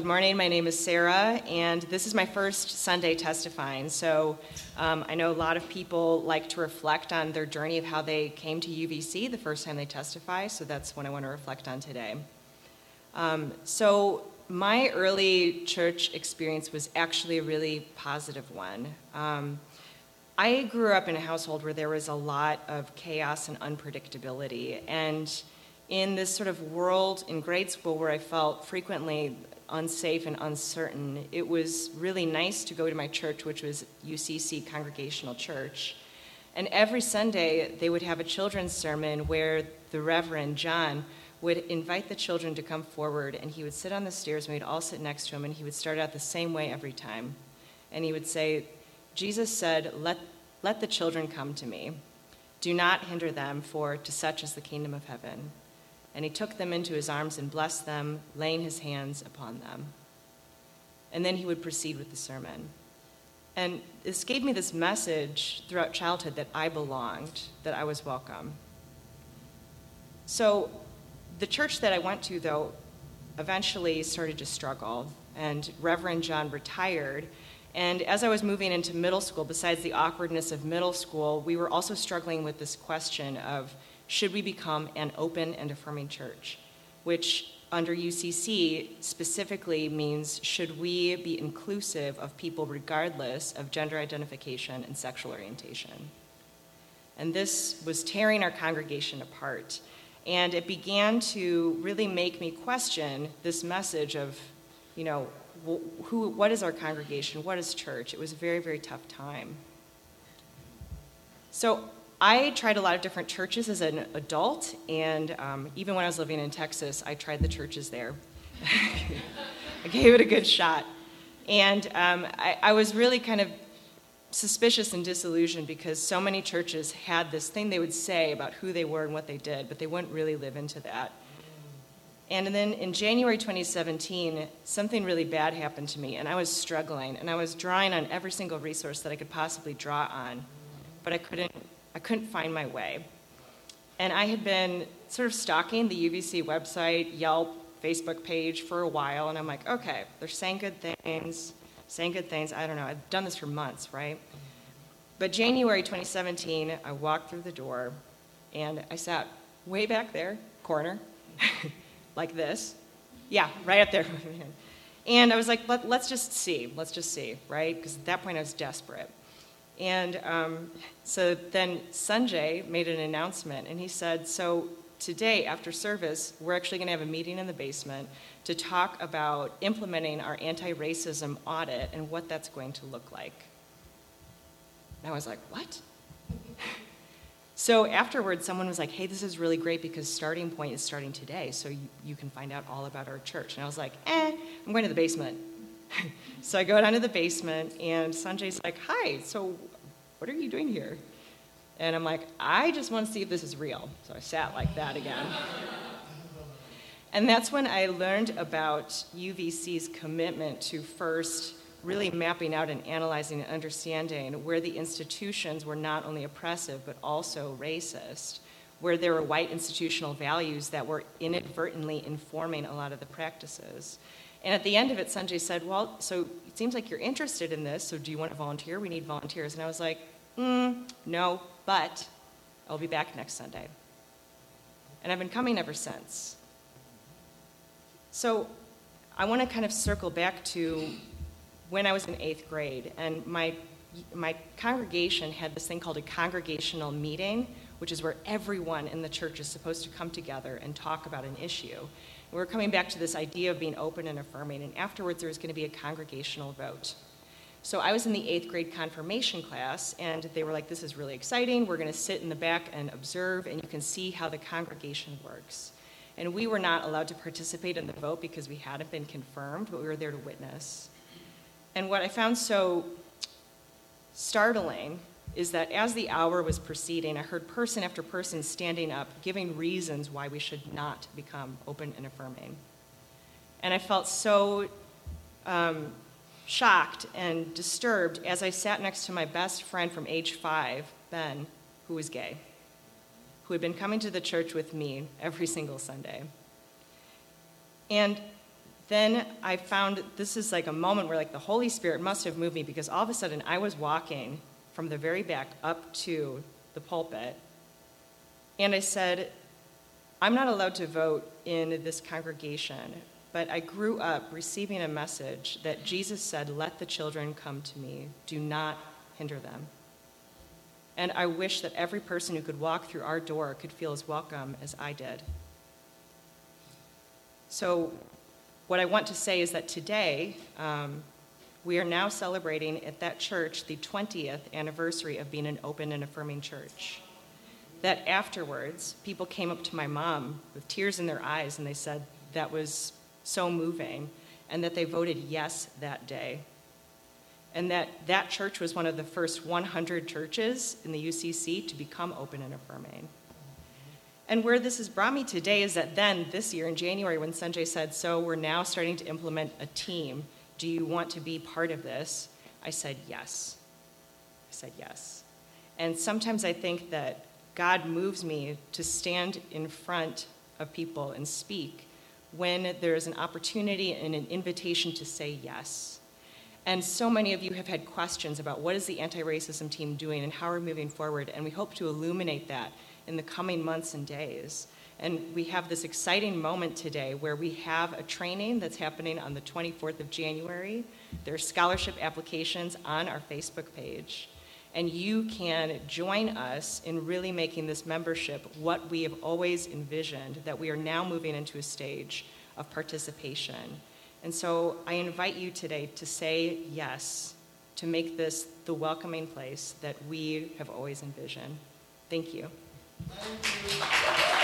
good morning. My name is Sarah, and this is my first Sunday testifying. So, um, I know a lot of people like to reflect on their journey of how they came to UVC the first time they testify, so that's what I want to reflect on today. Um, so, my early church experience was actually a really positive one. Um, I grew up in a household where there was a lot of chaos and unpredictability, and in this sort of world in grade school where I felt frequently unsafe and uncertain, it was really nice to go to my church, which was UCC Congregational Church. And every Sunday, they would have a children's sermon where the Reverend John would invite the children to come forward, and he would sit on the stairs, and we'd all sit next to him, and he would start out the same way every time. And he would say, Jesus said, Let, let the children come to me. Do not hinder them, for to such is the kingdom of heaven and he took them into his arms and blessed them, laying his hands upon them. And then he would proceed with the sermon. And this gave me this message throughout childhood that I belonged, that I was welcome. So the church that I went to, though, eventually started to struggle, and Reverend John retired. And as I was moving into middle school, besides the awkwardness of middle school, we were also struggling with this question of should we become an open and affirming church, which under UCC specifically means should we be inclusive of people regardless of gender identification and sexual orientation. And this was tearing our congregation apart. And it began to really make me question this message of, you know, who, what is our congregation? What is church? It was a very, very tough time. So I tried a lot of different churches as an adult, and um, even when I was living in Texas, I tried the churches there. I gave it a good shot. And um, I, I was really kind of suspicious and disillusioned because so many churches had this thing they would say about who they were and what they did, but they wouldn't really live into that. And then in January 2017, something really bad happened to me, and I was struggling, and I was drawing on every single resource that I could possibly draw on, but I couldn't I couldn't find my way. And I had been sort of stalking the UVC website, Yelp, Facebook page for a while, and I'm like, okay, they're saying good things, saying good things. I don't know. I've done this for months, right? But January 2017, I walked through the door and I sat way back there, corner, like this. Yeah, right up there. and I was like, Let, us just see, let's just see, right? Because at that point I was desperate. And um, so then Sanjay made an announcement, and he said, So today, after service, we're actually going to have a meeting in the basement to talk about implementing our anti racism audit and what that's going to look like. And I was like, What? so afterwards, someone was like, Hey, this is really great because starting point is starting today, so you, you can find out all about our church. And I was like, Eh, I'm going to the basement. so I go down to the basement, and Sanjay's like, Hi, so what are you doing here? And I'm like, I just want to see if this is real. So I sat like that again. and that's when I learned about UVC's commitment to first really mapping out and analyzing and understanding where the institutions were not only oppressive but also racist, where there were white institutional values that were inadvertently informing a lot of the practices. And at the end of it, Sanjay said, Well, so it seems like you're interested in this, so do you want to volunteer? We need volunteers. And I was like, mm, No, but I'll be back next Sunday. And I've been coming ever since. So I want to kind of circle back to when I was in eighth grade, and my, my congregation had this thing called a congregational meeting, which is where everyone in the church is supposed to come together and talk about an issue. And we're coming back to this idea of being open and affirming, and afterwards there was going to be a congregational vote. So I was in the eighth grade confirmation class, and they were like, This is really exciting. We're going to sit in the back and observe, and you can see how the congregation works. And we were not allowed to participate in the vote because we hadn't been confirmed, but we were there to witness. And what I found so startling is that as the hour was proceeding, I heard person after person standing up, giving reasons why we should not become open and affirming. And I felt so um, shocked and disturbed as I sat next to my best friend from age five, Ben, who was gay, who had been coming to the church with me every single Sunday. And then I found this is like a moment where like the Holy Spirit must have moved me because all of a sudden I was walking from the very back up to the pulpit and I said, I'm not allowed to vote in this congregation, but I grew up receiving a message that Jesus said, Let the children come to me, do not hinder them. And I wish that every person who could walk through our door could feel as welcome as I did. So, what I want to say is that today, um, we are now celebrating at that church the 20th anniversary of being an open and affirming church. That afterwards, people came up to my mom with tears in their eyes and they said that was so moving and that they voted yes that day. And that that church was one of the first 100 churches in the UCC to become open and affirming. And where this has brought me today is that then, this year in January, when Sanjay said, So we're now starting to implement a team, do you want to be part of this? I said, Yes. I said, Yes. And sometimes I think that God moves me to stand in front of people and speak when there is an opportunity and an invitation to say yes. And so many of you have had questions about what is the anti racism team doing and how we're moving forward, and we hope to illuminate that in the coming months and days. And we have this exciting moment today where we have a training that's happening on the 24th of January. There are scholarship applications on our Facebook page. And you can join us in really making this membership what we have always envisioned, that we are now moving into a stage of participation. And so I invite you today to say yes, to make this the welcoming place that we have always envisioned. Thank you. Thank you.